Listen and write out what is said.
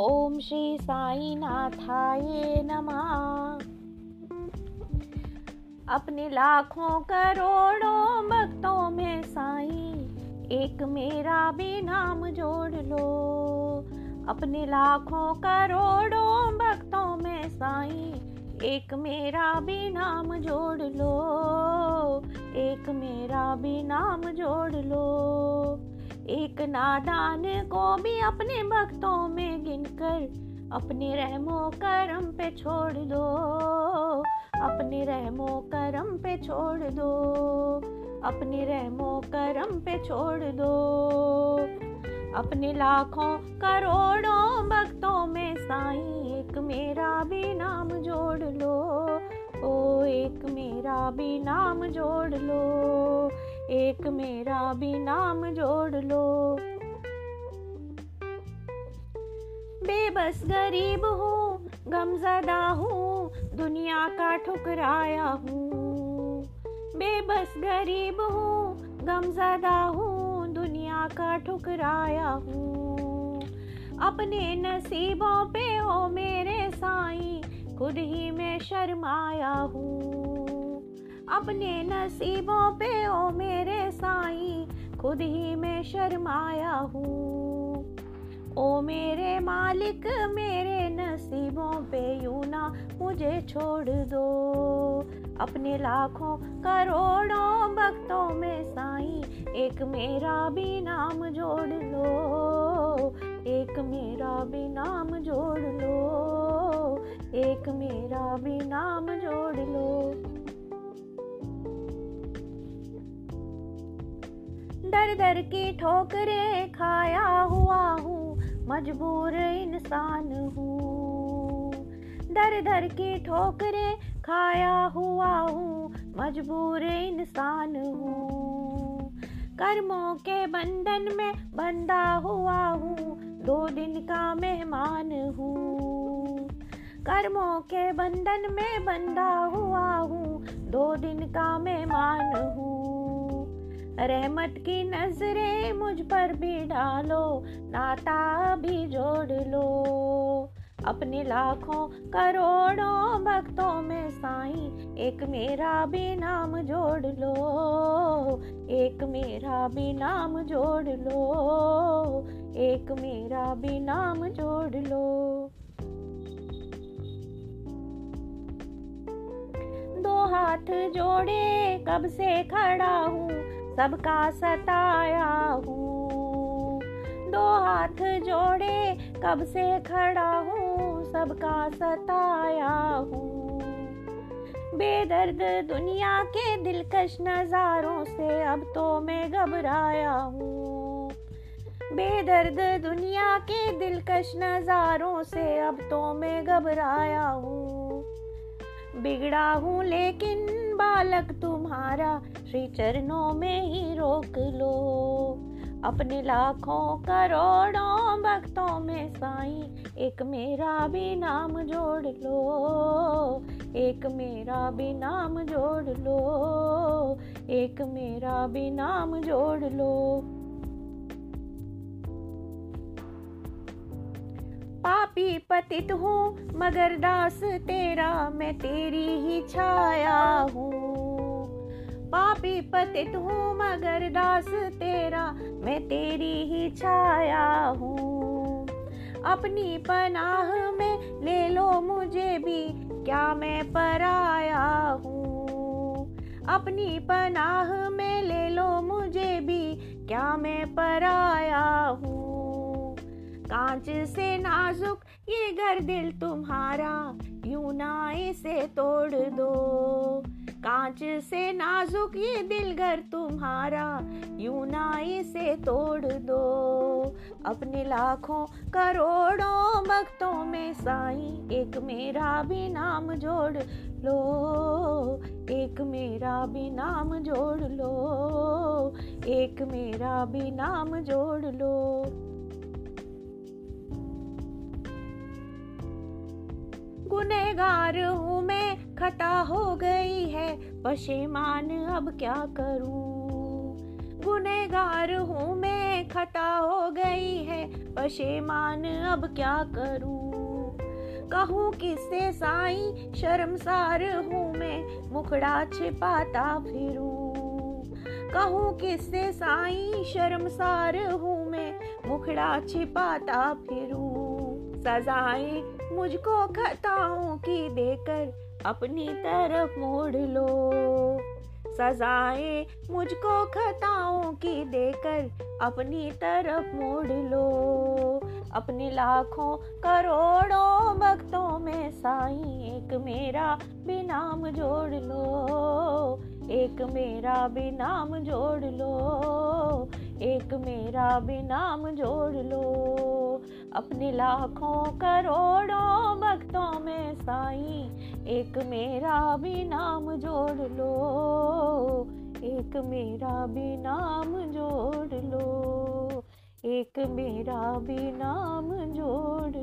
ओम श्री साई नाथाय नमः। अपने लाखों करोड़ों भक्तों में साई, एक मेरा भी नाम जोड़ लो। अपने लाखों करोड़ों भक्तों में साई, एक मेरा भी नाम जोड़ लो। एक मेरा भी नाम जोड़ लो। एक नादान को भी अपने भक्तों में गिनकर, अपने रहमो करम पे छोड़ दो। अपने रहमो करम पे छोड़ दो। अपने रहमो करम पे छोड़ दो। अपने लाखों करोड़ों भक्तों में साई, एक मेरा भी नाम जोड़ लो। ओ, एक मेरा भी नाम जोड़ लो। एक मेरा भी नाम जोड़ लो। बेबस गरीब हूँ, गमजदा हूँ, दुनिया का ठुकराया हूँ। बेबस गरीब हूँ, गमजदा हूँ, दुनिया का ठुकराया हूँ। अपने नसीबों पे हो मेरे साईं, खुद ही मैं शर्माया हूँ। अपने नसीबों पे, ओ मेरे साईं, खुद ही मैं शर्माया हूँ। ओ मेरे मालिक, मेरे नसीबों पे यूँ ना मुझे छोड़ दो। अपने लाखों, करोड़ों भक्तों में साईं, एक मेरा भी नाम जोड़ लो। एक मेरा भी नाम जोड़ लो। एक मेरा भी नाम जोड़ लो। दर दर की ठोकरे खाया हुआ हूँ, मजबूर इंसान हूँ। दर दर की ठोकरे खाया हुआ हूँ, मजबूर इंसान हूँ। कर्मों के बंधन में बंधा हुआ हूँ, दो दिन का मेहमान हूँ। कर्मों के बंधन में बंधा हुआ हूँ, दो दिन का मेहमान हूँ। रहमत की नज़रें मुझ पर भी डालो, नाता भी जोड़ लो। अपने लाखों करोड़ों भक्तों में साईं, एक मेरा भी नाम जोड़ लो। एक मेरा भी नाम जोड़ लो, एक मेरा भी नाम जोड़ लो। दो हाथ जोड़े, कब से खड़ा हूँ? सबका सताया हूँ। दो हाथ जोड़े, कब से खड़ा हूँ? सबका सताया हूँ। बेदर्द दुनिया के दिलकश नज़ारों से अब तो मैं घबराया हूँ। बेदर्द दुनिया के दिलकश नज़ारों से अब तो मैं घबराया हूँ। बिगड़ा हूँ लेकिन बालक तुम्हारा श्री चरणों में ही रोक लो। अपने लाखों करोड़ों भक्तों में साईं, एक मेरा भी नाम जोड़ लो। एक मेरा भी नाम जोड़ लो। एक मेरा भी नाम जोड़ लो। पापी पतित हूँ, मगर दास तेरा, मैं तेरी ही छाया हूँ। पापी पतित हूँ, मगर दास तेरा, मैं तेरी ही छाया हूँ। अपनी पनाह में ले लो मुझे भी, क्या मैं पराया हूँ? अपनी पनाह में ले लो मुझे भी, क्या मैं पराया कांच से नाजुक, ये घर दिल तुम्हारा, यूँ ना इसे तोड़ दो। कांच से नाजुक, ये दिल घर तुम्हारा, यूँ ना इसे तोड़ दो। अपने लाखों करोड़ों भक्तों में साईं, एक मेरा भी नाम जोड़ लो। एक मेरा भी नाम जोड़ लो। एक मेरा भी नाम जोड़ लो। गुनेगार हूँ मैं खता हो गई है, पशेमान अब क्या करूँ? गुनेगार हूँ मैं खता हो गई है, पशेमान अब क्या करूँ? कहूँ किससे साई, शर्मसार हूँ मैं, मुखड़ा छिपाता फिरूं। कहूँ किससे साई, शर्मसार हूँ मैं, मुखड़ा छिपाता फिरूं। सजाएँ मुझको खताओं की देकर अपनी तरफ़ मोड़ लो। सजाएँ मुझको खताओं की देकर अपनी तरफ़ मोड़ लो। अपने लाखों करोड़ों भक्तों में साई, एक मेरा भी नाम जोड़ लो। एक मेरा भी नाम जोड़ लो। एक मेरा भी नाम जोड़ लो। अपने लाखों करोड़ों भक्तों में साई। एक मेरा भी नाम जोड़ लो, एक मेरा भी नाम जोड़ लो, एक मेरा भी नाम जोड़